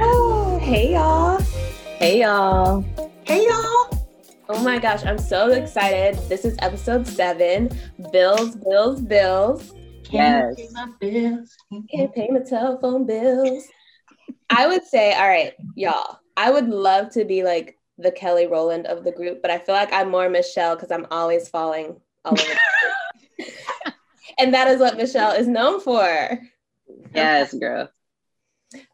oh, hey y'all. Hey y'all. Hey y'all. Oh my gosh, I'm so excited. This is episode seven. Bills, bills, bills. Can yes. Pay my bills. Can't pay my telephone bills. I would say, all right, y'all. I would love to be like the Kelly Rowland of the group, but I feel like I'm more Michelle because I'm always falling all over. and that is what Michelle is known for. Yes, girl.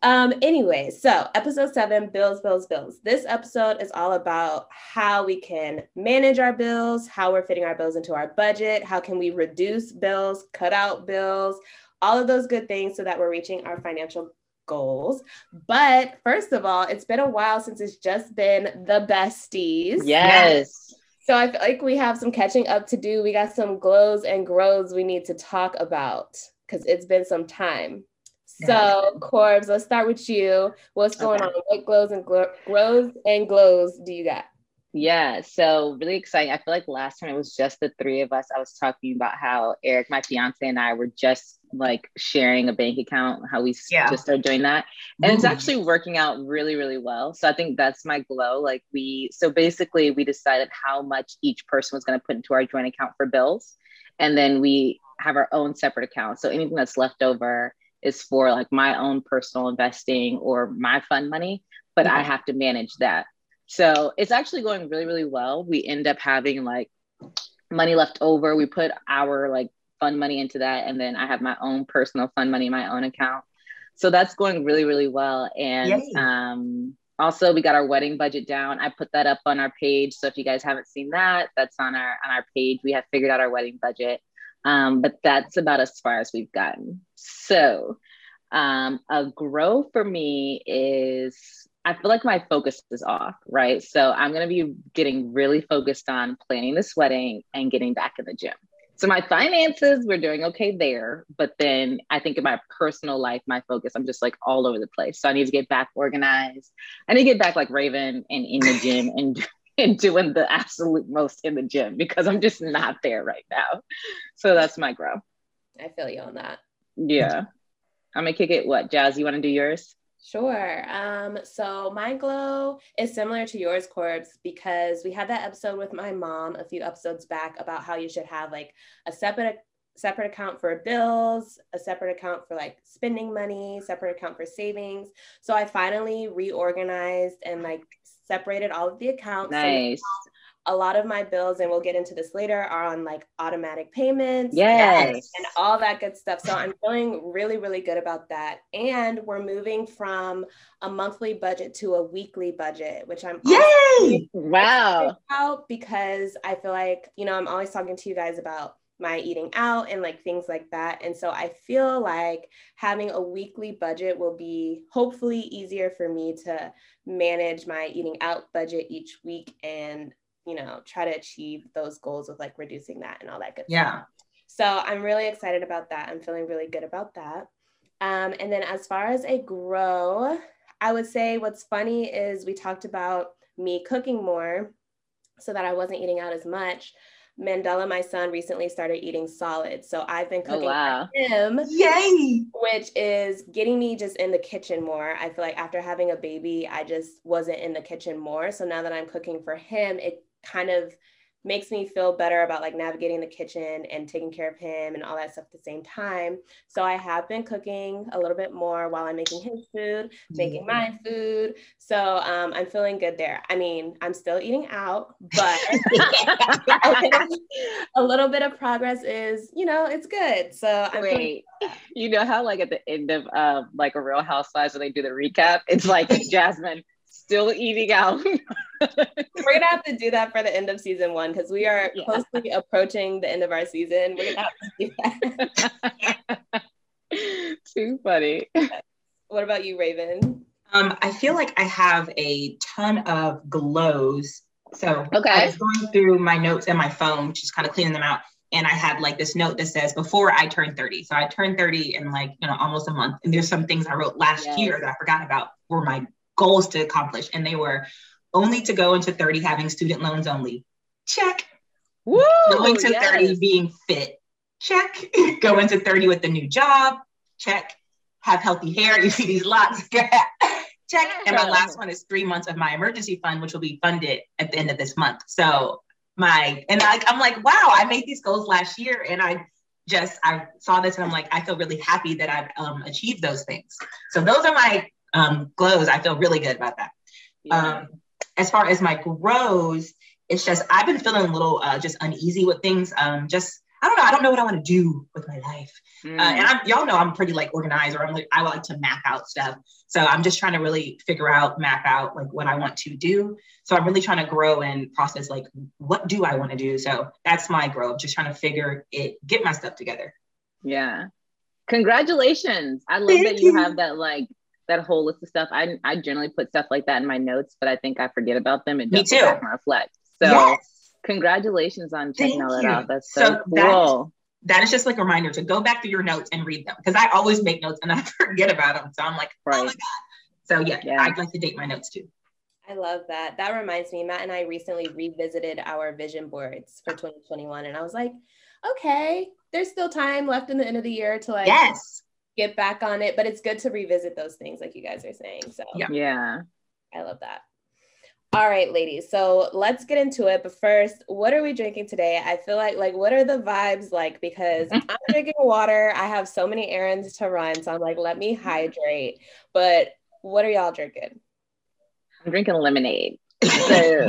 Um, anyway, so episode seven, bills, bills, bills. This episode is all about how we can manage our bills, how we're fitting our bills into our budget, how can we reduce bills, cut out bills, all of those good things so that we're reaching our financial goals. But first of all, it's been a while since it's just been the besties. Yes. So I feel like we have some catching up to do. We got some glows and grows we need to talk about because it's been some time. So, Corbs, let's start with you. What's going Okay. on? What glows and glo- grows and glows do you got? Yeah. So really exciting. I feel like last time it was just the three of us. I was talking about how Eric, my fiance, and I were just like sharing a bank account, how we Yeah. just started doing that. And it's actually working out really, really well. So I think that's my glow. Like we, so basically we decided how much each person was going to put into our joint account for bills. And then we have our own separate account. So anything that's left over is for like my own personal investing or my fund money, but I have to manage that. So it's actually going really, really well. We end up having like money left over. We put our like fund money into that. And then I have my own personal fund money my own account. So that's going really, really well. And Yay. um, also we got our wedding budget down. I put that up on our page. So if you guys haven't seen that, that's on our on our page. We have figured out our wedding budget. Um, but that's about as far as we've gotten. So um, a grow for me is I feel like my focus is off, right? So I'm going to be getting really focused on planning this wedding and getting back in the gym. So my finances, we're doing okay there. But then I think in my personal life, my focus, I'm just like all over the place. So I need to get back organized. I need to get back like Raven and in the gym and, and doing the absolute most in the gym because I'm just not there right now. So that's my grow. I feel you on that. Yeah. I'm gonna kick it. What, Jazz? You want to do yours? Sure. Um, so my glow is similar to yours, Corbs, because we had that episode with my mom a few episodes back about how you should have like a separate separate account for bills, a separate account for like spending money, separate account for savings. So I finally reorganized and like separated all of the accounts. So Nice. a lot of my bills, and we'll get into this later, are on like automatic payments. Yes. And all that good stuff. So I'm feeling really, really good about that. And we're moving from a monthly budget to a weekly budget, which I'm Yay! Wow. out because I feel like, you know, I'm always talking to you guys about my eating out and like things like that. And so I feel like having a weekly budget will be hopefully easier for me to manage my eating out budget each week and, you know, try to achieve those goals of like reducing that and all that good stuff. Yeah. So I'm really excited about that. I'm feeling really good about that. Um, and then as far as a grow, I would say what's funny is we talked about me cooking more so that I wasn't eating out as much. Mandela, my son, recently started eating solid. So I've been Oh, cooking wow. for him, Yay! which is getting me just in the kitchen more. I feel like after having a baby, I just wasn't in the kitchen more. So now that I'm cooking for him, it kind of makes me feel better about like navigating the kitchen and taking care of him and all that stuff at the same time. So I have been cooking a little bit more while I'm making his food, making my food. So um, I'm feeling good there. I mean, I'm still eating out, but a little bit of progress is, you know, it's good. So I'm Wait, you know how like at the end of um like a Real Housewives when they do the recap, it's like Jasmine still eating out. we're gonna have to do that for the end of season one because we are Yeah. closely approaching the end of our season. We're gonna have to do that. Too funny. what about you, Raven? Um, I feel like I have a ton of glows. So Okay. I was going through my notes and my phone, just kind of cleaning them out. And I had like this note that says before I turn 30. So I turned 30 in like, you know, almost a month. And there's some things I wrote last Yes. year that I forgot about were my goals to accomplish. And they were only to go into 30 having student loans only. Check. Woo! Going to yes. 30 being fit. Check. Go into 30 with a new job. check. Have healthy hair. You see these locks. check. And my last one is three months of my emergency fund, which will be funded at the end of this month. So my and I, I'm like, wow, I made these goals last year, and I just I saw this and I'm like, I feel really happy that I've um, achieved those things. So those are my um, glows. I feel really good about that. Yeah. Um, as far as my grows, it's just I've been feeling a little uh, just uneasy with things. Um, just I don't know. I don't know what I want to do with my life. Mm. Uh, and I'm, y'all know I'm pretty like organized, or I'm like I like to map out stuff. So I'm just trying to really figure out, map out like what I want to do. So I'm really trying to grow and process like what do I want to do. So that's my growth. Just trying to figure it, get my stuff together. Yeah. Congratulations! I love Thank that you, you have that like that whole list of stuff. I I generally put stuff like that in my notes, but I think I forget about them and Me too. reflect. So. Yes congratulations on checking Thank all that out. That's so, so cool. That, that is just like a reminder to go back to your notes and read them because I always make notes and I forget about them. So I'm like, right. oh my God. So yeah, yeah, I'd like to date my notes too. I love that. That reminds me, Matt and I recently revisited our vision boards for 2021. And I was like, okay, there's still time left in the end of the year to like yes. Get back on it. But it's good to revisit those things, like you guys are saying. So yeah. yeah. I love that. All right, ladies. So let's get into it. But first, what are we drinking today? I feel like like what are the vibes like? Because I'm drinking water. I have so many errands to run. So I'm like, let me hydrate. But what are y'all drinking? I'm drinking lemonade. So,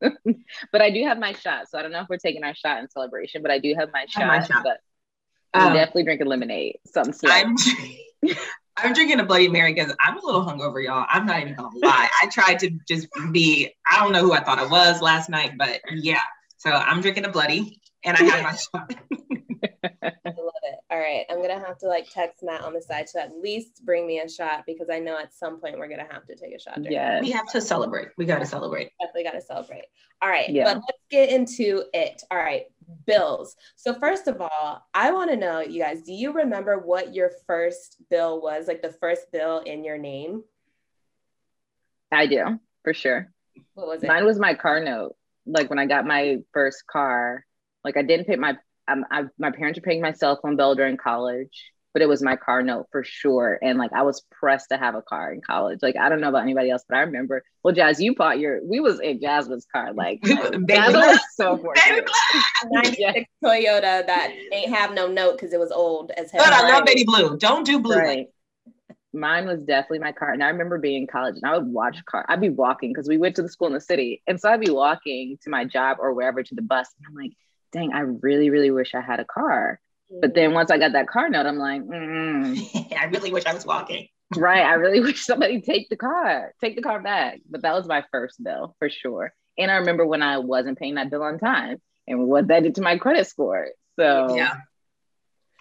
but I do have my shot. So I don't know if we're taking our shot in celebration, but I do have my shot. My shot. But I'm um, definitely drinking lemonade. Some I'm, I'm drinking a Bloody Mary because I'm a little hungover, y'all. I'm not even gonna lie. I tried to just be, I don't know who I thought I was last night, but yeah. So I'm drinking a Bloody and I have my shot. I love it. All right. I'm gonna have to like text Matt on the side to at least bring me a shot because I know at some point we're gonna have to take a shot. Yeah. We have to celebrate. We gotta celebrate. Definitely gotta celebrate. All right. Yeah. But let's get into it. All right bills. So first of all, I want to know, you guys, do you remember what your first bill was? Like the first bill in your name? I do, for sure. What was it? Mine was my car note. Like when I got my first car, like I didn't pay my um, I, my parents were paying my cell phone bill during college but it was my car note for sure. And like I was pressed to have a car in college. Like I don't know about anybody else, but I remember. Well, Jazz, you bought your. We was in Jasmine's car. Like Jazz was so fortunate. Ninety six Toyota that ain't have no note because it was old as hell. But I love baby blue. Don't do blue. Right. Mine was definitely my car. And I remember being in college and I would watch car. I'd be walking because we went to the school in the city. And so I'd be walking to my job or wherever to the bus. And I'm like, dang, I really, really wish I had a car. But then once I got that car note, I'm like, mm. I really wish I was walking. right. I really wish somebody take the car, take the car back. But that was my first bill for sure. And I remember when I wasn't paying that bill on time and what that did to my credit score. So yeah.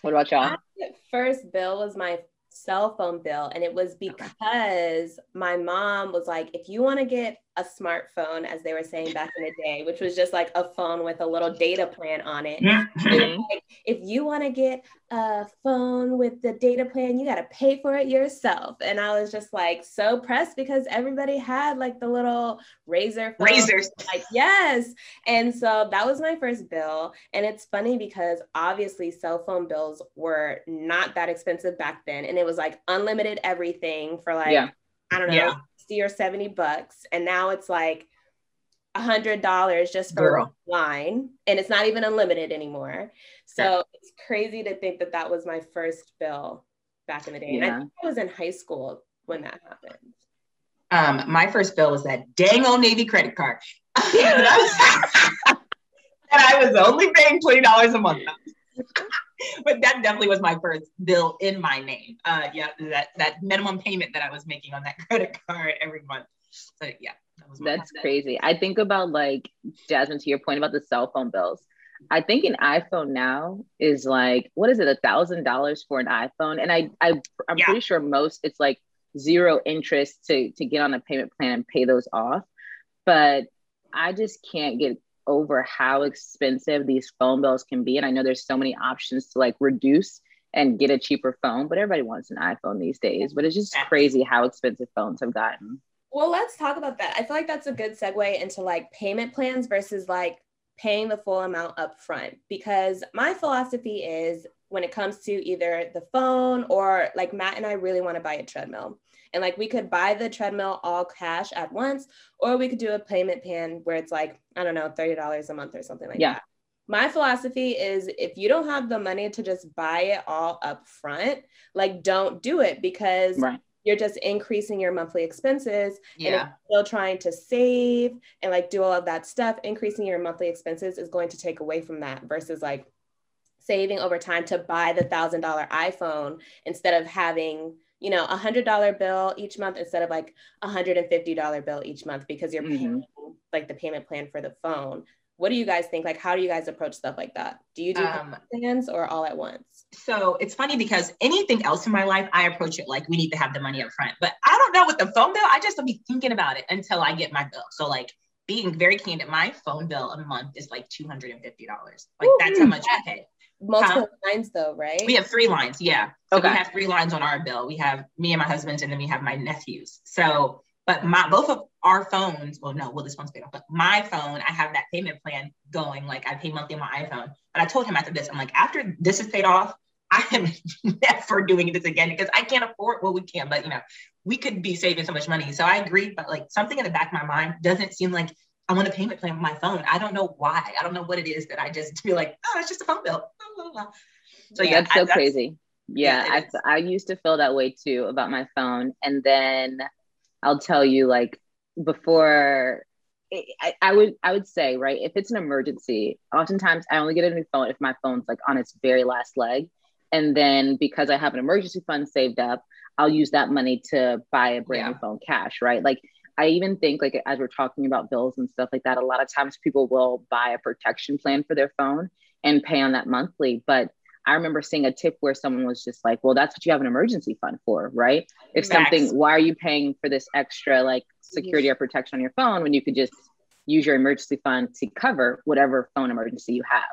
What about y'all? My first bill was my cell phone bill. And it was because my mom was like, if you want to get a smartphone, as they were saying back in the day, which was just like a phone with a little data plan on it. Mm-hmm. like, if you want to get a phone with the data plan, you got to pay for it yourself. And I was just like so pressed because everybody had like the little Razr phone. Razrs. Like, yes. And so that was my first bill. And it's funny because obviously cell phone bills were not that expensive back then. And it was like unlimited everything for like, yeah. I don't know, yeah. 60 or 70 bucks. And now it's like a hundred dollars just for Girl. line. And it's not even unlimited anymore. So yeah. it's crazy to think that that was my first bill back in the day. Yeah. And I, I was in high school when that happened. Um, my first bill was that dang Old Navy credit card. and I was only paying $20 a month. but that definitely was my first bill in my name. Uh, yeah, that that minimum payment that I was making on that credit card every month. So yeah, that that's crazy. I think about like Jasmine to your point about the cell phone bills. I think an iPhone now is like what is it a thousand dollars for an iPhone, and I, I I'm yeah. pretty sure most it's like zero interest to to get on a payment plan and pay those off. But I just can't get over how expensive these phone bills can be. And I know there's so many options to like reduce and get a cheaper phone, but everybody wants an iPhone these days. But it's just crazy how expensive phones have gotten. Well, let's talk about that. I feel like that's a good segue into like payment plans versus like paying the full amount up front because my philosophy is when it comes to either the phone or like Matt and I really want to buy a treadmill. And like we could buy the treadmill all cash at once, or we could do a payment plan where it's like, I don't know, $30 a month or something like yeah. that. My philosophy is if you don't have the money to just buy it all up front, like don't do it because right. you're just increasing your monthly expenses. Yeah. And still trying to save and like do all of that stuff, increasing your monthly expenses is going to take away from that versus like saving over time to buy the thousand dollar iPhone instead of having you know a hundred dollar bill each month instead of like a hundred and fifty dollar bill each month because you're paying mm-hmm. like the payment plan for the phone. What do you guys think? Like, how do you guys approach stuff like that? Do you do um, plans or all at once? So it's funny because anything else in my life, I approach it like we need to have the money up front. But I don't know with the phone bill. I just don't be thinking about it until I get my bill. So like being very candid, my phone bill a month is like two hundred and fifty dollars. Like Ooh, that's how much I pay multiple huh? lines though, right? We have three lines, yeah. So okay. we have three lines on our bill. We have me and my husband, and then we have my nephews. So, but my both of our phones, well, no, well, this one's paid off, but my phone, I have that payment plan going. Like I pay monthly on my iPhone. But I told him after this, I'm like, after this is paid off, I am never doing this again because I can't afford. Well, we can, but you know, we could be saving so much money. So I agree, but like something in the back of my mind doesn't seem like I want a payment plan on my phone. I don't know why. I don't know what it is that I just feel like, oh, it's just a phone bill. So yeah, that's so I, crazy. Yeah, yeah I, I used to feel that way too about my phone. And then I'll tell you, like before I, I, would I would say right if it's an emergency, oftentimes I only get a new phone if my phone's like on its very last leg, and then because I have an emergency fund saved up, I'll use that money to buy a brand yeah. new phone cash. Right, like I even think like as we're talking about bills and stuff like that, a lot of times people will buy a protection plan for their phone and pay on that monthly. But I remember seeing a tip where someone was just like, well, that's what you have an emergency fund for, right? If Max. something, why are you paying for this extra like security or protection on your phone when you could just use your emergency fund to cover whatever phone emergency you have?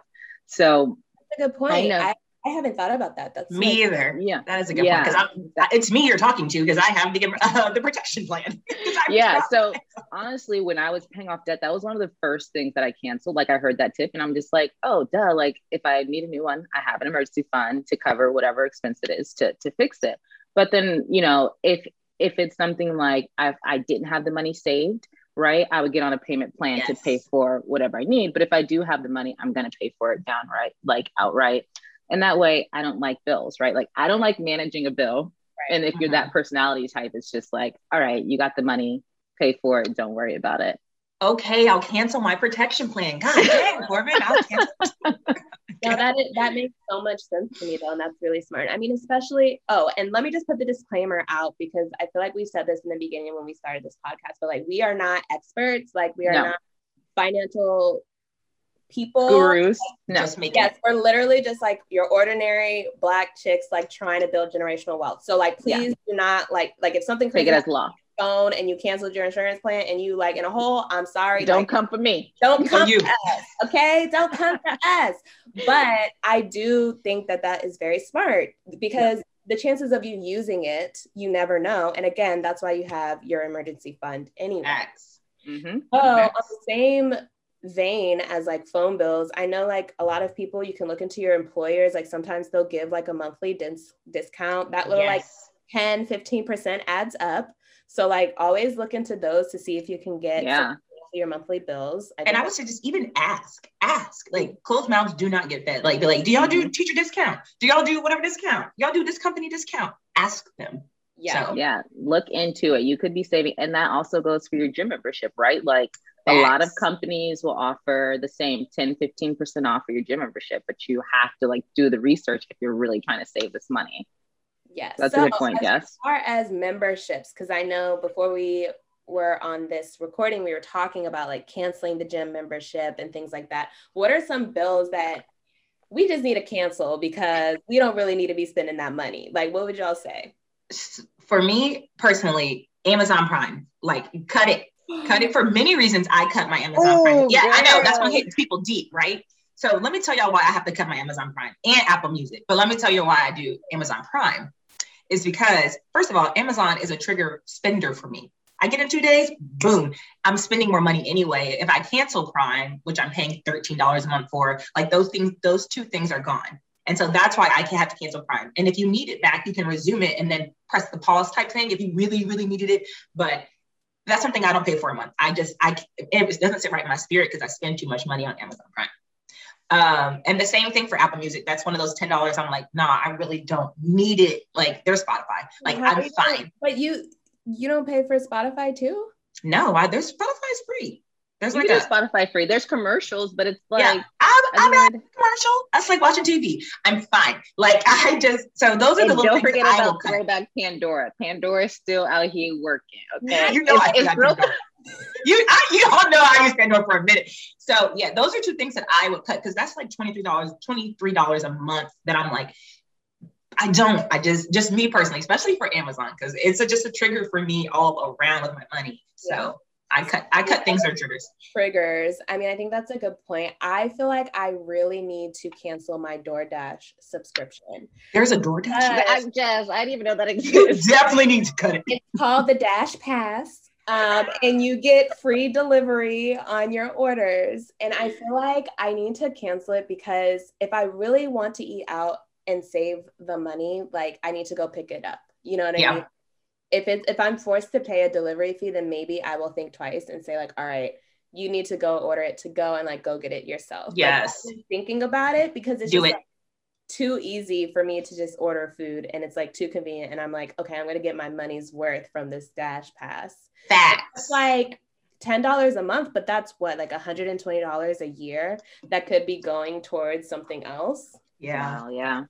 So that's a good point. I know. I, I haven't thought about that. That's me like, either. Yeah, that is a good yeah. point because it's me you're talking to because I have the uh, the protection plan. yeah. So honestly, when I was paying off debt, that was one of the first things that I canceled. Like I heard that tip, and I'm just like, oh, duh. Like if I need a new one, I have an emergency fund to cover whatever expense it is to to fix it. But then you know, if if it's something like I I didn't have the money saved, right? I would get on a payment plan yes. to pay for whatever I need. But if I do have the money, I'm gonna pay for it downright, like outright. And that way I don't like bills, right? Like I don't like managing a bill. Right. And if you're that mm-hmm. personality type, it's just like, all right, you got the money, pay for it, don't worry about it. Okay, I'll cancel my protection plan. God dang, Corbin, I'll cancel. no, that is, that makes so much sense to me though, and that's really smart. I mean, especially oh, and let me just put the disclaimer out because I feel like we said this in the beginning when we started this podcast, but like we are not experts, like we are no. not financial people gurus. No. just make yes it. we're literally just like your ordinary black chicks like trying to build generational wealth. So like please yeah. do not like like if something crazy take it as law. phone and you canceled your insurance plan and you like in a hole i'm sorry don't like, come for me. don't come for us okay? Don't come for us. But i do think that that is very smart because yeah. the chances of you using it you never know. And again that's why you have your emergency fund anyway. Mm-hmm. Oh, on the same vein as like phone bills i know like a lot of people you can look into your employers like sometimes they'll give like a monthly dis- discount. That little yes. like 10 15% adds up. So like always look into those to see if you can get yeah. your monthly bills. I and i would say just even ask ask. Like closed mouths do not get fed. Like be like do y'all do teacher discount? Do y'all do whatever discount? Y'all do this company discount? Ask them. Yeah. So. yeah look into it. You could be saving and that also goes for your gym membership right? Like a lot of companies will offer the same 10 15% off for your gym membership but you have to like do the research if you're really trying to save this money. Yes. That's so, a good point as yes as far as memberships because i know before we were on this recording we were talking about like canceling the gym membership and things like that. What are some bills that we just need to cancel because we don't really need to be spending that money? Like what would y'all say? For me personally amazon prime. Like cut it cut it for many reasons. I cut my Amazon oh, Prime. Yeah, I know that's gonna hit people deep, right? So let me tell y'all why I have to cut my Amazon Prime and Apple Music. But let me tell you why I do Amazon Prime is because first of all, Amazon is a trigger spender for me. I get in two days, boom, I'm spending more money anyway. If I cancel Prime, which I'm paying $13 a month for, like those things, those two things are gone. And so that's why I can have to cancel Prime. And if you need it back, you can resume it and then press the pause type thing if you really, really needed it. But that's something I don't pay for a month. I just, I, it doesn't sit right in my spirit because I spend too much money on Amazon Prime. Um, and the same thing for Apple Music. That's one of those ten dollars. I'm like, nah, I really don't need it. Like, there's Spotify. Like, I'm fine. But you you don't pay for Spotify too? No, I, there's Spotify's free. There's you like a Spotify free. There's commercials, but it's like yeah, I'm, I'm not commercial. That's like watching TV. I'm fine. Like I just so those are the little things. don't forget about throwback Pandora. Pandora's still out here working. Okay, you know it's, I it's real. you I, you all know I used Pandora for a minute. So yeah, those are two things that I would cut because that's like twenty three dollars, twenty three dollars a month. That I'm like, I don't. I just just me personally, especially for Amazon, because it's a, just a trigger for me all around with my money. So. Yeah. I cut I cut things that triggers. Triggers. I mean, I think that's a good point. I feel like I really need to cancel my DoorDash subscription. There's a DoorDash. Uh, I just I didn't even know that existed. You definitely need to cut it. It's called the Dash Pass. Um, and you get free delivery on your orders. And I feel like I need to cancel it because if I really want to eat out and save the money, like I need to go pick it up. You know what I yeah. mean? If it's if I'm forced to pay a delivery fee, then maybe I will think twice and say like, all right, you need to go order it to go and like go get it yourself. Yes. Like, thinking about it because it's Do just it. Like, too easy for me to just order food and it's like too convenient. And I'm like, okay, I'm gonna get my money's worth from this dash pass. Facts. It's like $10 a month, but that's what, like $120 a year that could be going towards something else. Yeah. Wow, yeah.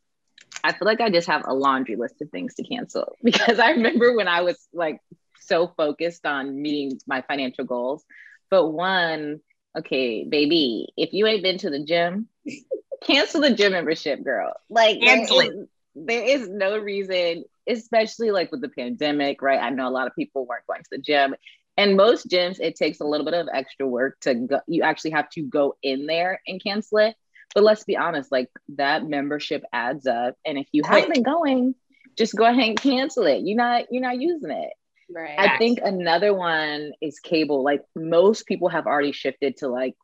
I feel like I just have a laundry list of things to cancel because I remember when I was like so focused on meeting my financial goals. But one, okay, baby, if you ain't been to the gym, cancel the gym membership, girl. Like, cancel there is, there is no reason, especially like with the pandemic, right? I know a lot of people weren't going to the gym. And most gyms, it takes a little bit of extra work to go, you actually have to go in there and cancel it. But let's be honest, like that membership adds up. And if you haven't been going, just go ahead and cancel it. You're not you're not using it. Right. I think another one is cable. Like most people have already shifted to like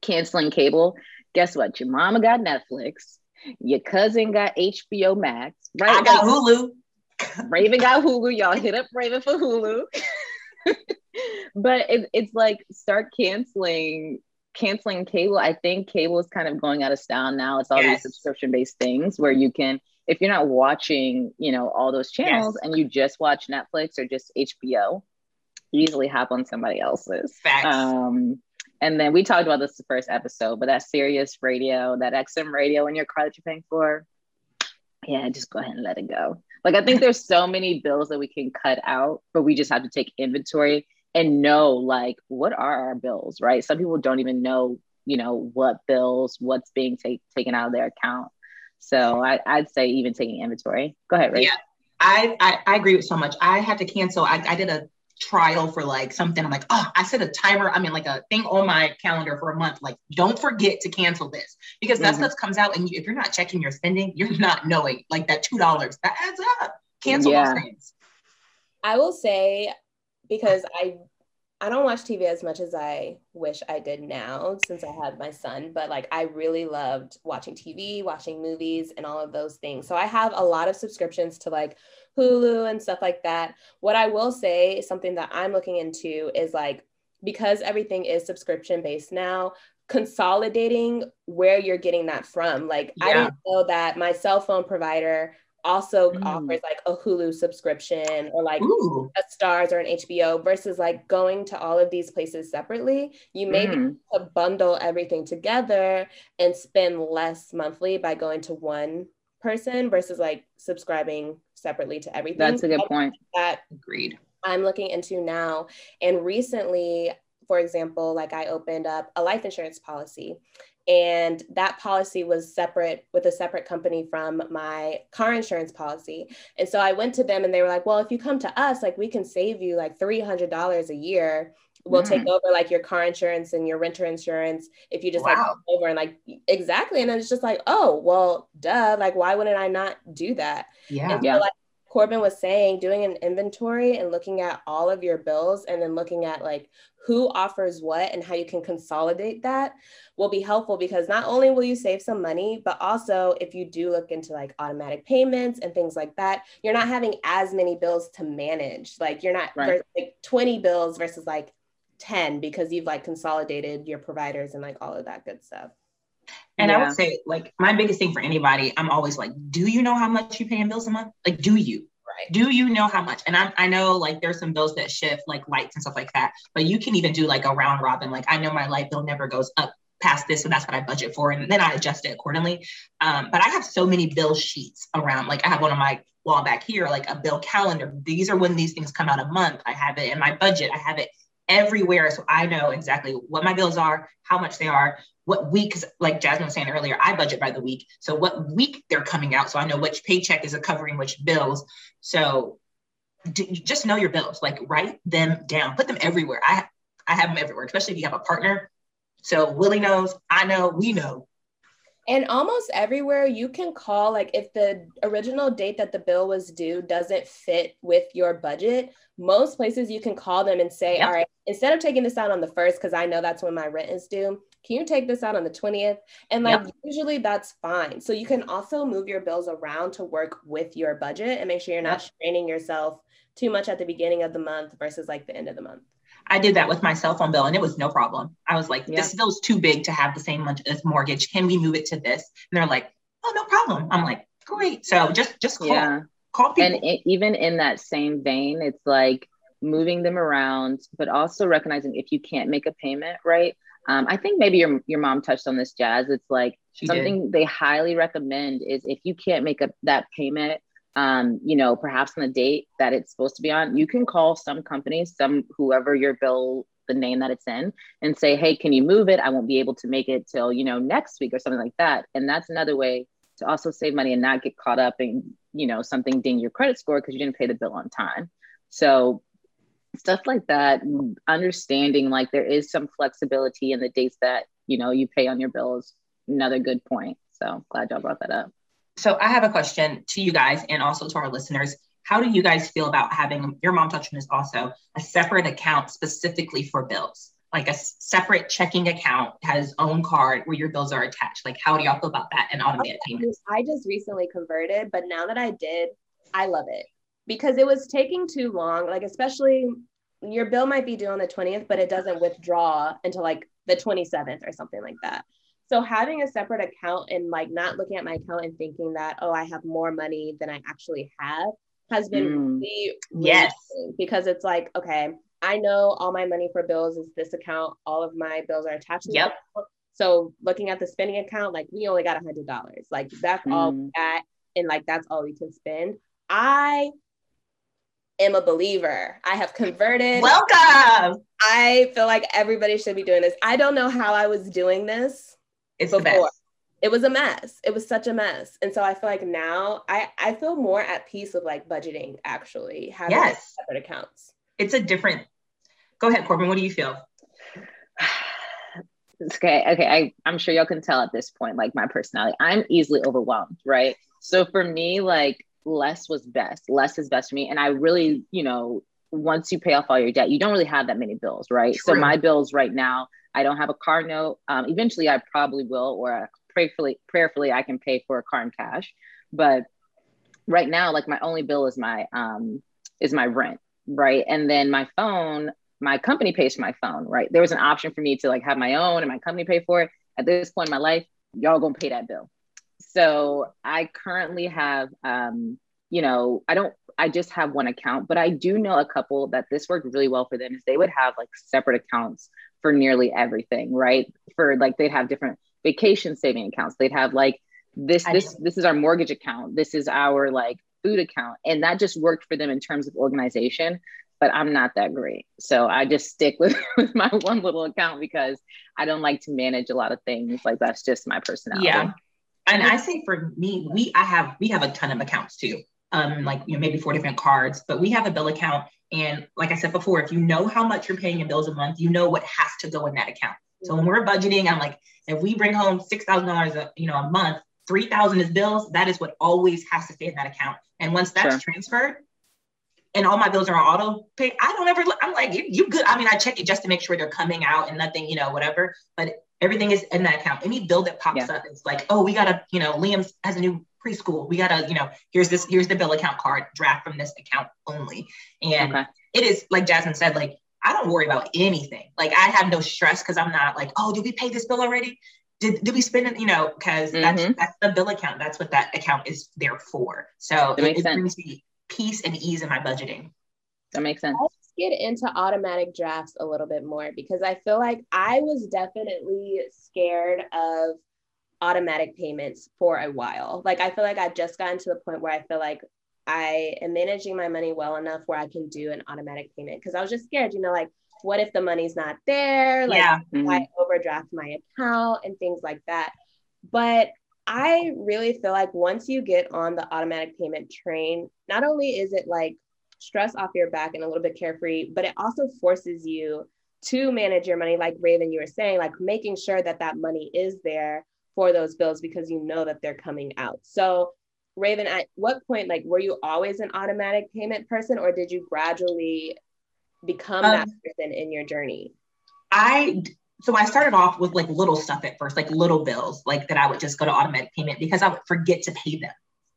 canceling cable. Guess what? Your mama got Netflix. Your cousin got HBO Max. Right? I got Hulu. Raven got Hulu. Y'all hit up Raven for Hulu. but it, it's like start canceling canceling cable, I think cable is kind of going out of style now. It's all yes. these subscription based things where you can, if you're not watching, you know, all those channels yes. and you just watch Netflix or just HBO, you easily hop on somebody else's. Facts. Um, and then we talked about this the first episode, but that Sirius radio, that XM radio in your car that you're paying for, yeah, just go ahead and let it go. Like I think there's so many bills that we can cut out, but we just have to take inventory and know like what are our bills, right? Some people don't even know, you know, what bills, what's being take, taken out of their account. So I, would say even taking inventory. Go ahead, Ray. Yeah, I, I, I agree with so much. I had to cancel. I, I did a trial for like something. I'm like, oh, I set a timer. I mean, like a thing on my calendar for a month. Like, don't forget to cancel this because that mm-hmm. stuff comes out, and you, if you're not checking your spending, you're not knowing like that two dollars that adds up. Cancel yeah. those things. I will say because I I don't watch TV as much as I wish I did now since I had my son, but like I really loved watching TV, watching movies, and all of those things. So I have a lot of subscriptions to like Hulu and stuff like that. What I will say, something that I'm looking into is like because everything is subscription based now, consolidating where you're getting that from. Like yeah. I didn't know that my cell phone provider also mm. offers like a Hulu subscription or like Ooh. a Starz or an HBO versus like going to all of these places separately. You may mm. be able to bundle everything together and spend less monthly by going to one person versus like subscribing separately to everything. That's a good point. That agreed. I'm looking into now. And recently, for example, like I opened up a life insurance policy and that policy was separate with a separate company from my car insurance policy and so i went to them and they were like well if you come to us like we can save you like $300 a year we'll mm. take over like your car insurance and your renter insurance if you just wow. like come over and like exactly and then it's just like oh well duh like why wouldn't i not do that yeah, yeah. like Corbin was saying, doing an inventory and looking at all of your bills and then looking at like who offers what and how you can consolidate that will be helpful because not only will you save some money, but also if you do look into like automatic payments and things like that, you're not having as many bills to manage. Like you're not right. like 20 bills versus like 10 because you've like consolidated your providers and like all of that good stuff. And yeah. I would say, like, my biggest thing for anybody, I'm always like, do you know how much you pay in bills a month? Like, do you? Right. Do you know how much? And I, I know like there's some bills that shift, like lights and stuff like that, but you can even do like a round robin. Like, I know my light bill never goes up past this, so that's what I budget for. And then I adjust it accordingly. Um, but I have so many bill sheets around. Like, I have one on my wall back here, like a bill calendar. These are when these things come out a month. I have it in my budget, I have it everywhere. So I know exactly what my bills are, how much they are, what weeks, like Jasmine was saying earlier, I budget by the week. So what week they're coming out. So I know which paycheck is covering which bills. So just know your bills, like write them down, put them everywhere. I, I have them everywhere, especially if you have a partner. So Willie knows, I know, we know. And almost everywhere you can call, like if the original date that the bill was due doesn't fit with your budget, most places you can call them and say, yep. all right, instead of taking this out on the first, because I know that's when my rent is due, can you take this out on the 20th? And like yep. usually that's fine. So you can also move your bills around to work with your budget and make sure you're not yep. straining yourself too much at the beginning of the month versus like the end of the month. I did that with my cell phone bill and it was no problem. I was like, this bill's too big to have the same as mortgage. Can we move it to this? And they're like, oh, no problem. I'm like, great. So just just call, yeah. call people. And it, even in that same vein, it's like moving them around, but also recognizing if you can't make a payment, right? Um, I think maybe your your mom touched on this, Jazz. It's like she something did. they highly recommend is if you can't make a, that payment, um, you know, perhaps on the date that it's supposed to be on, you can call some companies, some whoever your bill, the name that it's in, and say, hey, can you move it? I won't be able to make it till you know next week or something like that. And that's another way to also save money and not get caught up in you know something ding your credit score because you didn't pay the bill on time. So stuff like that understanding like there is some flexibility in the dates that you know you pay on your bills another good point so glad y'all brought that up so i have a question to you guys and also to our listeners how do you guys feel about having your mom touched on this also a separate account specifically for bills like a separate checking account has own card where your bills are attached like how do y'all feel about that and automated payments i just recently converted but now that i did i love it because it was taking too long. Like, especially your bill might be due on the 20th, but it doesn't withdraw until like the 27th or something like that. So having a separate account and like not looking at my account and thinking that, oh, I have more money than I actually have has been mm. really, really yes because it's like, okay, I know all my money for bills is this account. All of my bills are attached to yep. So looking at the spending account, like we only got a hundred dollars. Like that's mm. all we got, and like that's all we can spend. I am a believer. I have converted. Welcome. I feel like everybody should be doing this. I don't know how I was doing this it's before. It was a mess. It was such a mess. And so I feel like now I, I feel more at peace with like budgeting actually having yes. separate accounts. It's a different go ahead, Corbin. What do you feel? okay. Okay. I, I'm sure y'all can tell at this point, like my personality. I'm easily overwhelmed, right? So for me, like less was best. Less is best for me. And I really, you know, once you pay off all your debt, you don't really have that many bills, right? True. So my bills right now, I don't have a car note. Um, eventually, I probably will, or prayerfully, prayerfully, I can pay for a car in cash. But right now, like my only bill is my um, is my rent, right? And then my phone, my company pays for my phone, right? There was an option for me to like have my own and my company pay for it. At this point in my life, y'all gonna pay that bill, so I currently have, um, you know, I don't, I just have one account, but I do know a couple that this worked really well for them is they would have like separate accounts for nearly everything, right? For like, they'd have different vacation saving accounts. They'd have like this, this, this is our mortgage account. This is our like food account. And that just worked for them in terms of organization but I'm not that great. So I just stick with, with my one little account because I don't like to manage a lot of things. Like that's just my personality. Yeah and I say for me, we I have we have a ton of accounts too. Um, like you know, maybe four different cards, but we have a bill account. And like I said before, if you know how much you're paying in bills a month, you know what has to go in that account. So when we're budgeting, I'm like, if we bring home six thousand dollars, you know, a month, 3000 is bills, that is what always has to stay in that account. And once that's sure. transferred, and all my bills are on auto pay. I don't ever, I'm like, you, you good. I mean, I check it just to make sure they're coming out and nothing, you know, whatever. But everything is in that account. Any bill that pops yeah. up, it's like, oh, we gotta, you know, Liam has a new preschool. We gotta, you know, here's this, here's the bill account card, draft from this account only. And okay. it is like Jasmine said, like I don't worry about anything. Like I have no stress because I'm not like, oh, did we pay this bill already? Did, did we spend it? You know, because mm-hmm. that's that's the bill account. That's what that account is there for. So it, it brings me peace and ease in my budgeting. That makes sense. Get into automatic drafts a little bit more because I feel like I was definitely scared of automatic payments for a while. Like I feel like I've just gotten to the point where I feel like I am managing my money well enough where I can do an automatic payment because I was just scared, you know, like what if the money's not there? Like yeah. mm-hmm. I overdraft my account and things like that. But I really feel like once you get on the automatic payment train, not only is it like stress off your back and a little bit carefree, but it also forces you to manage your money, like Raven, you were saying, like making sure that that money is there for those bills because you know that they're coming out. So, Raven, at what point, like, were you always an automatic payment person or did you gradually become um, that person in your journey? I so I started off with like little stuff at first, like little bills, like that I would just go to automatic payment because I would forget to pay them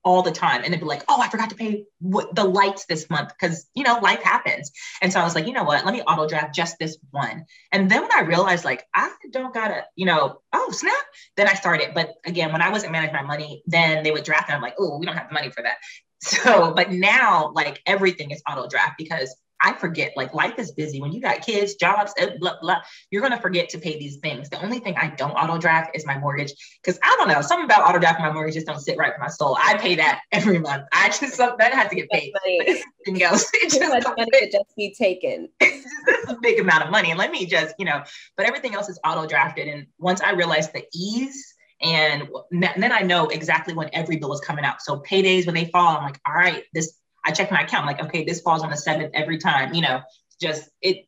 all the time. And it'd be like, oh, I forgot to pay the lights this month because, you know, life happens. And so I was like, you know what, let me auto draft just this one. And then when I realized like, I don't gotta, you know, oh, snap, then I started. But again, when I wasn't managing my money, then they would draft and I'm like, oh, we don't have the money for that. So, but now like everything is auto draft because I forget, like life is busy. When you got kids, jobs, eh, blah, blah, you're going to forget to pay these things. The only thing I don't auto draft is my mortgage. Cause I don't know, something about auto drafting my mortgage just don't sit right with my soul. I pay that every month. I just, that has to get paid. Anything else. It just much money to just be taken. It's a big amount of money. And let me just, you know, but everything else is auto drafted. And once I realized the ease and then I know exactly when every bill is coming out. So paydays when they fall, I'm like, all right, this I check my account, I'm like, okay, this falls on the seventh every time. You know, just it,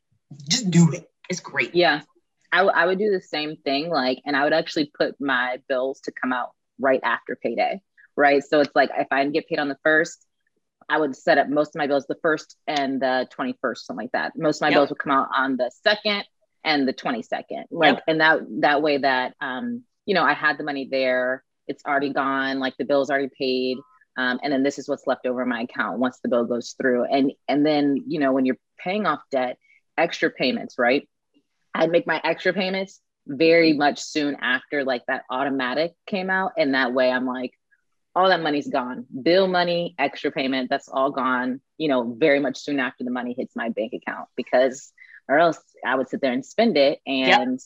just do it. It's great. Yeah, I, w- I would do the same thing. Like, and I would actually put my bills to come out right after payday. Right. So it's like if I get paid on the first, I would set up most of my bills the first and the 21st, something like that. Most of my yep. bills would come out on the second and the 22nd. Like, yep. and that, that way that, um, you know, I had the money there, it's already gone, like the bill's already paid um, and then this is what's left over in my account once the bill goes through. And and then you know when you're paying off debt extra payments right? I'd make my extra payments very much soon after like that automatic came out. And that way i'm like all that money's gone. Bill money extra payment that's all gone you know very much soon after the money hits my bank account because or else i would sit there and spend it and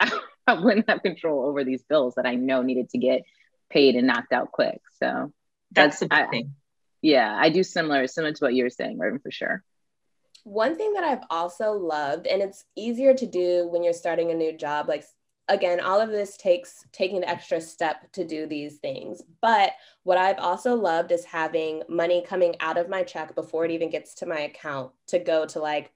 yep. I wouldn't have control over these bills that i know needed to get paid and knocked out quick. So that's, the big thing. Yeah, I do similar, similar to what you were saying, Marvin, for sure. One thing that I've also loved, and it's easier to do when you're starting a new job, like again, all of this takes taking the extra step to do these things. But what I've also loved is having money coming out of my check before it even gets to my account to go to like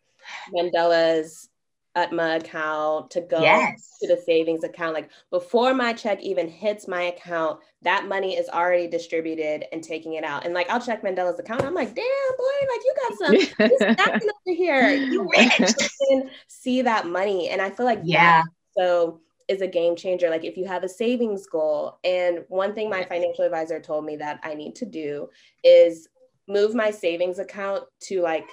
Mandela's at my account to go yes. to the savings account. Like before my check even hits my account, that money is already distributed and taking it out. And like I'll check Mandela's account. I'm like, damn boy, like you got some stacking over here. You rich. see that money. And I feel like yeah. so is a game changer. Like if you have a savings goal, and one thing my financial advisor told me that I need to do is move my savings account to like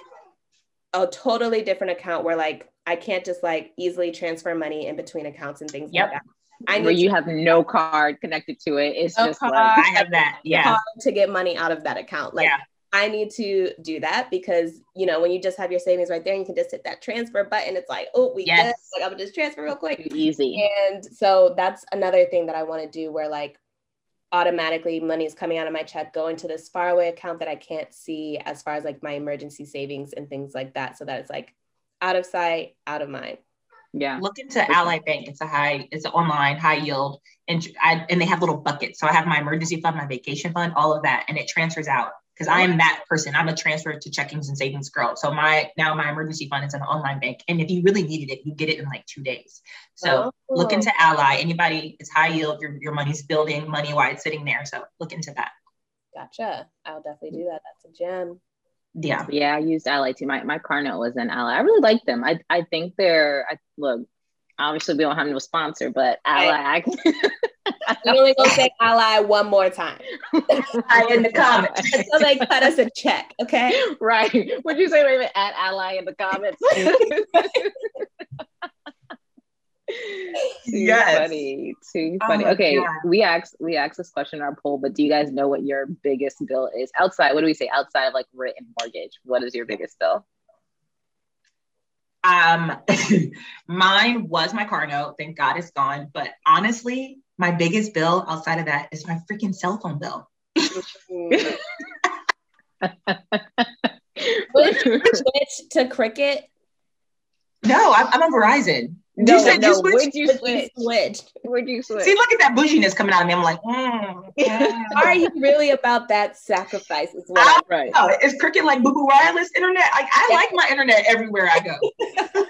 a totally different account where like I can't just like easily transfer money in between accounts and things yep. like that. I Where you to- have no card connected to it. It's no just card, like I have that. Yeah. To get money out of that account. Like yeah. I need to do that because you know when you just have your savings right there, you can just hit that transfer button. It's like, oh, we yes. Like I'm just transfer real quick. Easy. And so that's another thing that I want to do where like automatically money is coming out of my check going to this faraway account that I can't see as far as like my emergency savings and things like that. So that it's like out of sight, out of mind. Yeah. Look into Ally Bank. It's a high, it's an online high yield, and I and they have little buckets. So I have my emergency fund, my vacation fund, all of that, and it transfers out because I am that person. I'm a transfer to checkings and savings girl. So my now my emergency fund is an online bank, and if you really needed it, you get it in like two days. So oh. look into oh. Ally. Anybody, it's high yield. Your your money's building money while it's sitting there. So look into that. Gotcha. I'll definitely do that. That's a gem. Yeah. Yeah, I used Ally too. My my car note was an Ally. I really like them. I I think they're I look, obviously we don't have no sponsor, but Ally I can we only gonna say ally one more time in the comments so they cut us a check okay right would you say Raven at ally in the comments too yes. funny too oh funny okay God. we asked we asked this question in our poll but do you guys know what your biggest bill is outside what do we say outside of like rent and mortgage what is your biggest bill um mine was my car note thank god it's gone but honestly my biggest bill outside of that is my freaking cell phone bill. switch to Cricket? No, I'm, I'm on Verizon. No, you said no, you switch? Would you switch? switch? Would you switch? See, look at that bushiness coming out of me. I'm like, mm, mm. are you really about that sacrifice? Is what I, right. Know. Is Cricket like Boo Boo Wireless internet? Like, I yeah. like my internet everywhere I go.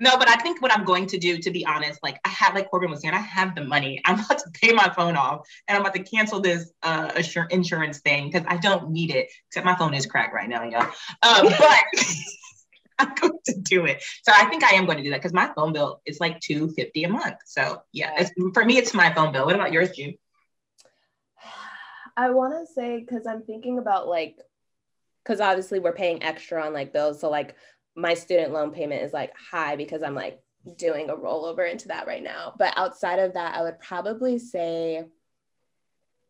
no, but I think what I'm going to do, to be honest, like I have, like Corbin was saying, I have the money. I'm about to pay my phone off, and I'm about to cancel this uh assur- insurance thing because I don't need it. Except my phone is cracked right now, y'all. Um, but I'm going to do it. So I think I am going to do that because my phone bill is like two fifty a month. So yeah, for me, it's my phone bill. What about yours, June? I want to say because I'm thinking about like because obviously we're paying extra on like bills. So like my student loan payment is like high because I'm like doing a rollover into that right now. But outside of that, I would probably say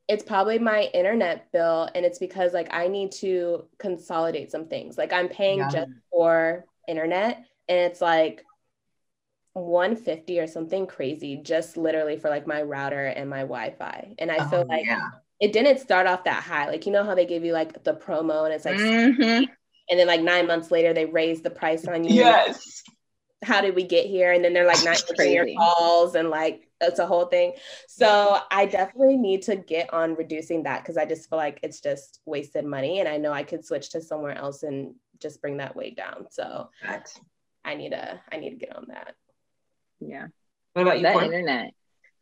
it's probably my internet bill. And it's because like I need to consolidate some things. Like I'm paying yeah. just for internet and it's like 150 or something crazy, just literally for like my router and my Wi-Fi. And I oh, feel like yeah. it didn't start off that high. Like you know how they give you like the promo and it's like mm-hmm and then like nine months later they raise the price on you yes how did we get here and then they're like not your calls and like it's a whole thing so i definitely need to get on reducing that because i just feel like it's just wasted money and i know i could switch to somewhere else and just bring that weight down so i need to i need to get on that yeah what about you that internet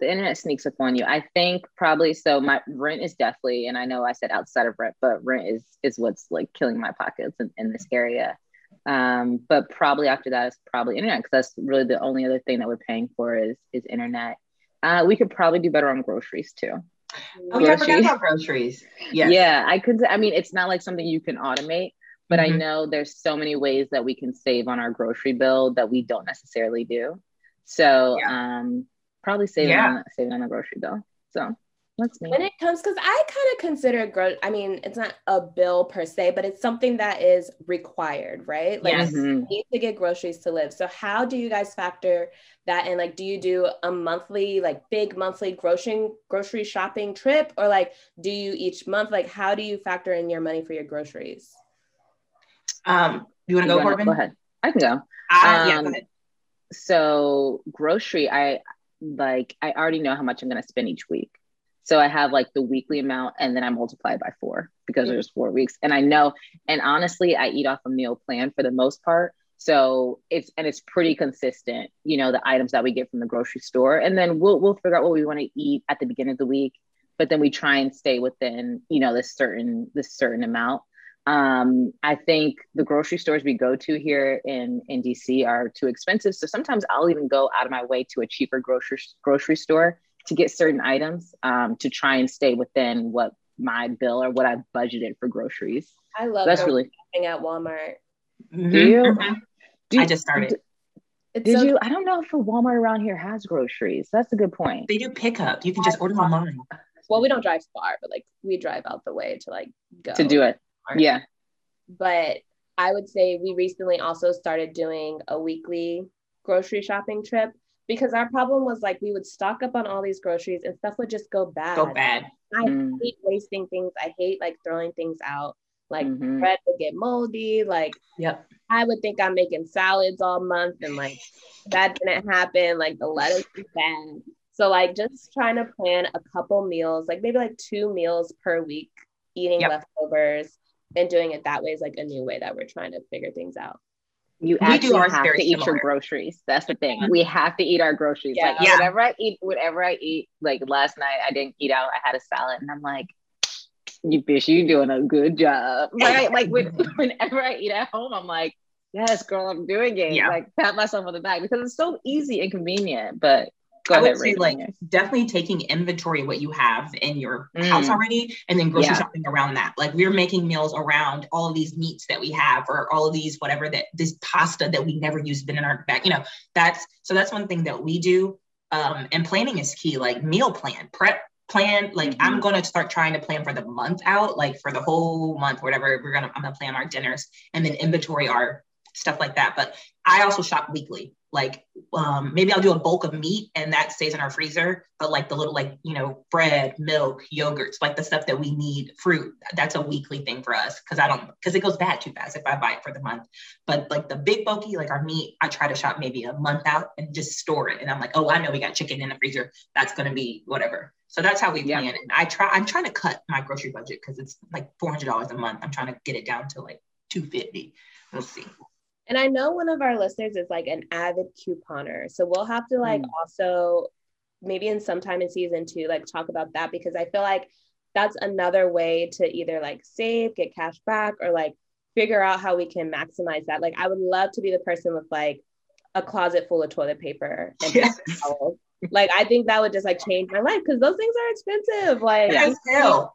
the internet sneaks up on you. I think probably so. My rent is definitely, and I know I said outside of rent, but rent is is what's like killing my pockets in, in this area. Um, but probably after that is probably internet because that's really the only other thing that we're paying for is is internet. Uh, we could probably do better on groceries too. Oh groceries. yeah, I forgot about groceries. Yeah, yeah. I could. I mean, it's not like something you can automate, but mm-hmm. I know there's so many ways that we can save on our grocery bill that we don't necessarily do. So, yeah. um, probably saving yeah. on saving on the grocery bill. So that's me. When it comes, because I kind of consider gro- I mean, it's not a bill per se, but it's something that is required, right? Like yes. you need to get groceries to live. So how do you guys factor that in? Like, do you do a monthly, like big monthly grocery grocery shopping trip, or like do you each month? Like, how do you factor in your money for your groceries? Um, you want to go, Corbin? Go ahead. I can go. Uh, yeah, go ahead. So grocery, I like I already know how much I'm going to spend each week. So I have like the weekly amount and then I multiply by four because mm-hmm. there's four weeks. And I know, and honestly, I eat off a meal plan for the most part. So it's and it's pretty consistent, you know, the items that we get from the grocery store. And then we'll we'll figure out what we want to eat at the beginning of the week. But then we try and stay within, you know, this certain this certain amount. Um, I think the grocery stores we go to here in, in DC are too expensive. So sometimes I'll even go out of my way to a cheaper grocery grocery store to get certain items um, to try and stay within what my bill or what I've budgeted for groceries. I love that's really shopping at Walmart. Mm-hmm. Do you? Mm-hmm. Do you? I just started. Did, did so- you? I don't know if a Walmart around here has groceries. That's a good point. They do pickup. You can just order online. Well, we don't drive far, but like we drive out the way to like go to do it. Yeah. But I would say we recently also started doing a weekly grocery shopping trip because our problem was like we would stock up on all these groceries and stuff would just go bad. Go bad. I mm. hate wasting things. I hate like throwing things out. Like mm-hmm. bread would get moldy. Like yep. I would think I'm making salads all month and like that didn't happen. Like the lettuce is bad. So like just trying to plan a couple meals, like maybe like two meals per week eating yep. leftovers and doing it that way is like a new way that we're trying to figure things out. You actually have to eat your groceries. That's the thing. We have to eat our groceries. Yeah. Like yeah. whatever I eat, whatever I eat. Like last night, I didn't eat out. I had a salad, and I'm like, "You bitch, you doing a good job." Right? like when, whenever I eat at home, I'm like, "Yes, girl, I'm doing it." Yeah. Like pat myself on the back because it's so easy and convenient. But Go I ahead, would say like definitely taking inventory of what you have in your mm. house already and then grocery yeah. shopping around that. Like we're making meals around all of these meats that we have or all of these whatever that this pasta that we never use been in our back. You know, that's so that's one thing that we do. Um, and planning is key, like meal plan, prep plan. Like mm-hmm. I'm gonna start trying to plan for the month out, like for the whole month, whatever. We're gonna I'm gonna plan our dinners and then inventory our stuff like that. But I also shop weekly like um, maybe I'll do a bulk of meat and that stays in our freezer, but like the little like you know bread, milk, yogurts, like the stuff that we need, fruit. That's a weekly thing for us because I don't because it goes bad too fast if I buy it for the month. But like the big bulky, like our meat, I try to shop maybe a month out and just store it. And I'm like, oh, I know we got chicken in the freezer. That's gonna be whatever. So that's how we plan. Yeah. And I try. I'm trying to cut my grocery budget because it's like four hundred dollars a month. I'm trying to get it down to like two fifty. We'll see. And I know one of our listeners is like an avid couponer. So we'll have to like mm. also maybe in sometime in season two, like talk about that because I feel like that's another way to either like save, get cash back, or like figure out how we can maximize that. Like I would love to be the person with like a closet full of toilet paper and yes. like I think that would just like change my life because those things are expensive. Like yes, so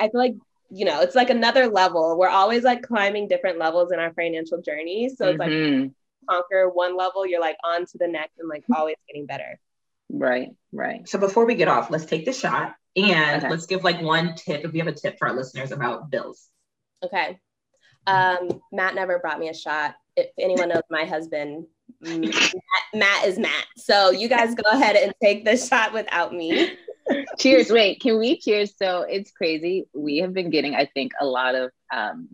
I feel like you know, it's like another level. We're always like climbing different levels in our financial journey. So it's mm-hmm. like conquer one level, you're like on to the next and like always getting better. Right, right. So before we get off, let's take the shot and okay. let's give like one tip if you have a tip for our listeners about bills. Okay. Um, Matt never brought me a shot. If anyone knows my husband, Matt, Matt is Matt. So you guys go ahead and take the shot without me cheers. Wait, can we cheers? So it's crazy. We have been getting, I think, a lot of um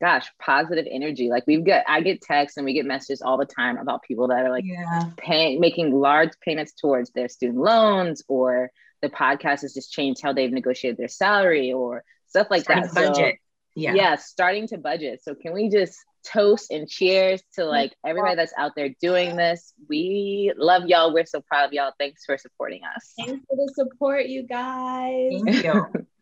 gosh, positive energy. Like we've got I get texts and we get messages all the time about people that are like yeah. paying making large payments towards their student loans or the podcast has just changed how they've negotiated their salary or stuff like starting that. Budget. So, yeah. yeah, starting to budget. So can we just toast and cheers to mm-hmm. like everybody that's out there doing this. We love y'all. We're so proud of y'all. Thanks for supporting us. Thanks for the support, you guys. Thank you.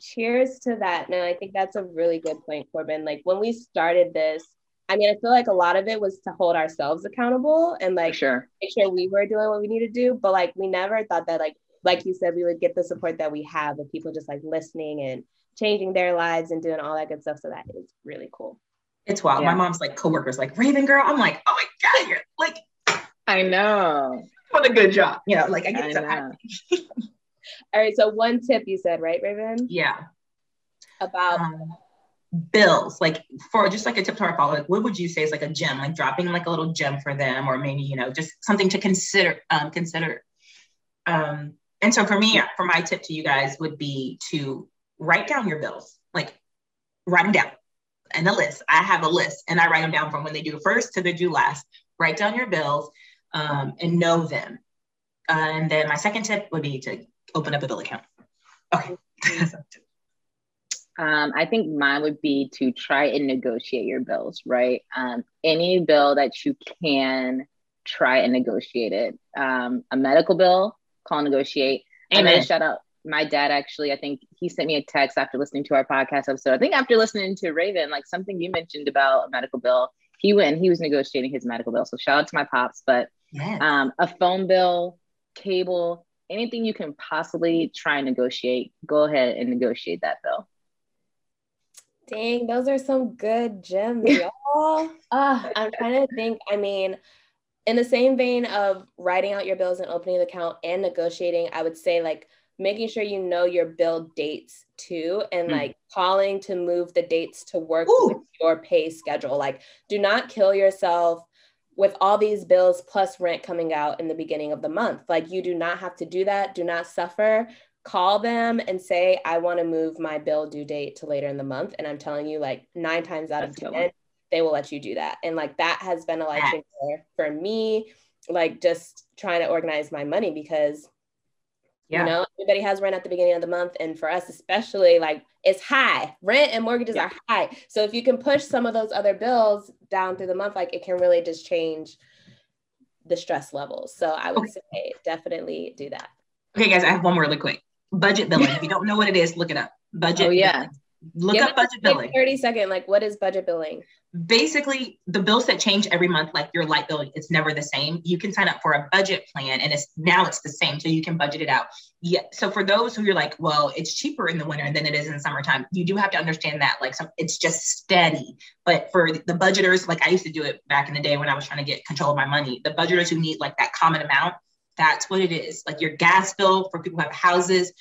cheers to that. No, I think that's a really good point, Corbin. Like when we started this, I mean, I feel like a lot of it was to hold ourselves accountable and like sure. make sure we were doing what we need to do. But like we never thought that like like you said, we would get the support that we have of people just like listening and changing their lives and doing all that good stuff. So that is really cool. It's wild. Yeah. My mom's like coworkers, like Raven girl. I'm like, oh my god, you're like, I know. What a good job. You know, like I get I so happy. all right. So one tip you said, right, Raven? Yeah. About um, bills, like for just like a tip to our follow, like what would you say is like a gem, like dropping like a little gem for them, or maybe you know just something to consider. Um, consider. Um, and so for me, for my tip to you guys would be to write down your bills, like write them down and a list. I have a list and I write them down from when they do first to they do last. Write down your bills um, and know them. Uh, and then my second tip would be to open up a bill account. Okay. um, I think mine would be to try and negotiate your bills, right? Um, any bill that you can try and negotiate it. Um, a medical bill, call negotiate. Amen. And then shout out my dad actually, I think he sent me a text after listening to our podcast episode. I think after listening to Raven, like something you mentioned about a medical bill, he went he was negotiating his medical bill. So shout out to my pops. But yes. um, a phone bill, cable, anything you can possibly try and negotiate, go ahead and negotiate that bill. Dang, those are some good gems, y'all. uh, I'm trying to think. I mean, in the same vein of writing out your bills and opening the account and negotiating, I would say like making sure you know your bill dates too and mm. like calling to move the dates to work Ooh. with your pay schedule. Like do not kill yourself with all these bills plus rent coming out in the beginning of the month. Like you do not have to do that. Do not suffer. Call them and say i want to move my bill due date to later in the month and i'm telling you like nine times out That's of ten they will let you do that. And like that has been a life changer for me like just trying to organize my money because Yeah. You know, everybody has rent at the beginning of the month. And for us, especially, like it's high. Rent and mortgages yeah. are high. So if you can push some of those other bills down through the month, like it can really just change the stress levels. So I would okay. say definitely do that. Okay, guys, I have one more really quick. Budget billing. if you don't know what it is, look it up. Oh, Budget. Oh, yeah. Billing. Look Give up budget billing. 30 second, like what is budget billing? Basically, the bills that change every month, like your light bill, it's never the same. You can sign up for a budget plan and it's now it's the same. So you can budget it out. Yeah. So for those who you're like, well, it's cheaper in the winter than it is in the summertime, you do have to understand that like some it's just steady. But for the budgeters, like I used to do it back in the day when I was trying to get control of my money, the budgeters who need like that common amount, that's what it is. Like your gas bill for people who have houses,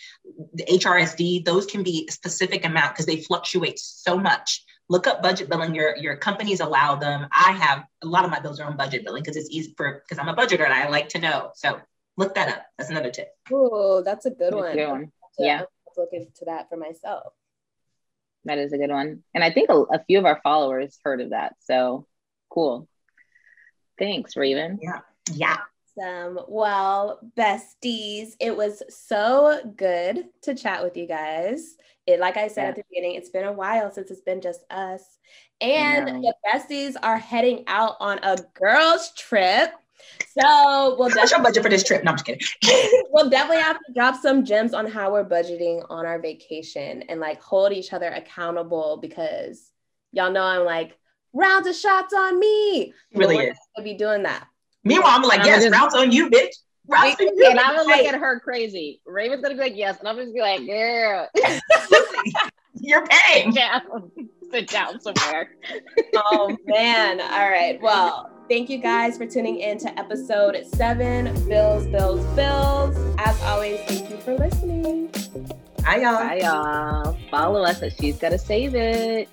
the HRSD, those can be a specific amount because they fluctuate so much. Look up budget billing. Your your companies allow them. I have a lot of my bills are on budget billing because it's easy for because I'm a budgeter and I like to know. So look that up. That's another tip. Oh, that's a good one. Good one. Yeah. Look into that for myself. That is a good one. And I think a, a few of our followers heard of that. So cool. Thanks, Raven. Yeah. Yeah. Awesome. Well, besties, it was so good to chat with you guys. It, like I said yeah. at the beginning, it's been a while since it's been just us. And the besties are heading out on a girls' trip. So we'll What's your budget for this trip? No, I'm just kidding. we'll definitely have to drop some gems on how we're budgeting on our vacation and like hold each other accountable because y'all know I'm like rounds of shots on me. Really is. To be doing that. Meanwhile, I'm like, yes, just, routes on you, bitch. Routes on you. And I'm gonna look at her crazy. Raven's gonna be like, yes, and I'm just be like, girl, you're paying. Sit down, sit down somewhere. oh man! All right. Well, thank you guys for tuning in to episode seven. Bills, bills, bills. As always, thank you for listening. Bye, y'all. Bye, y'all. Follow us at She's Gotta Save It.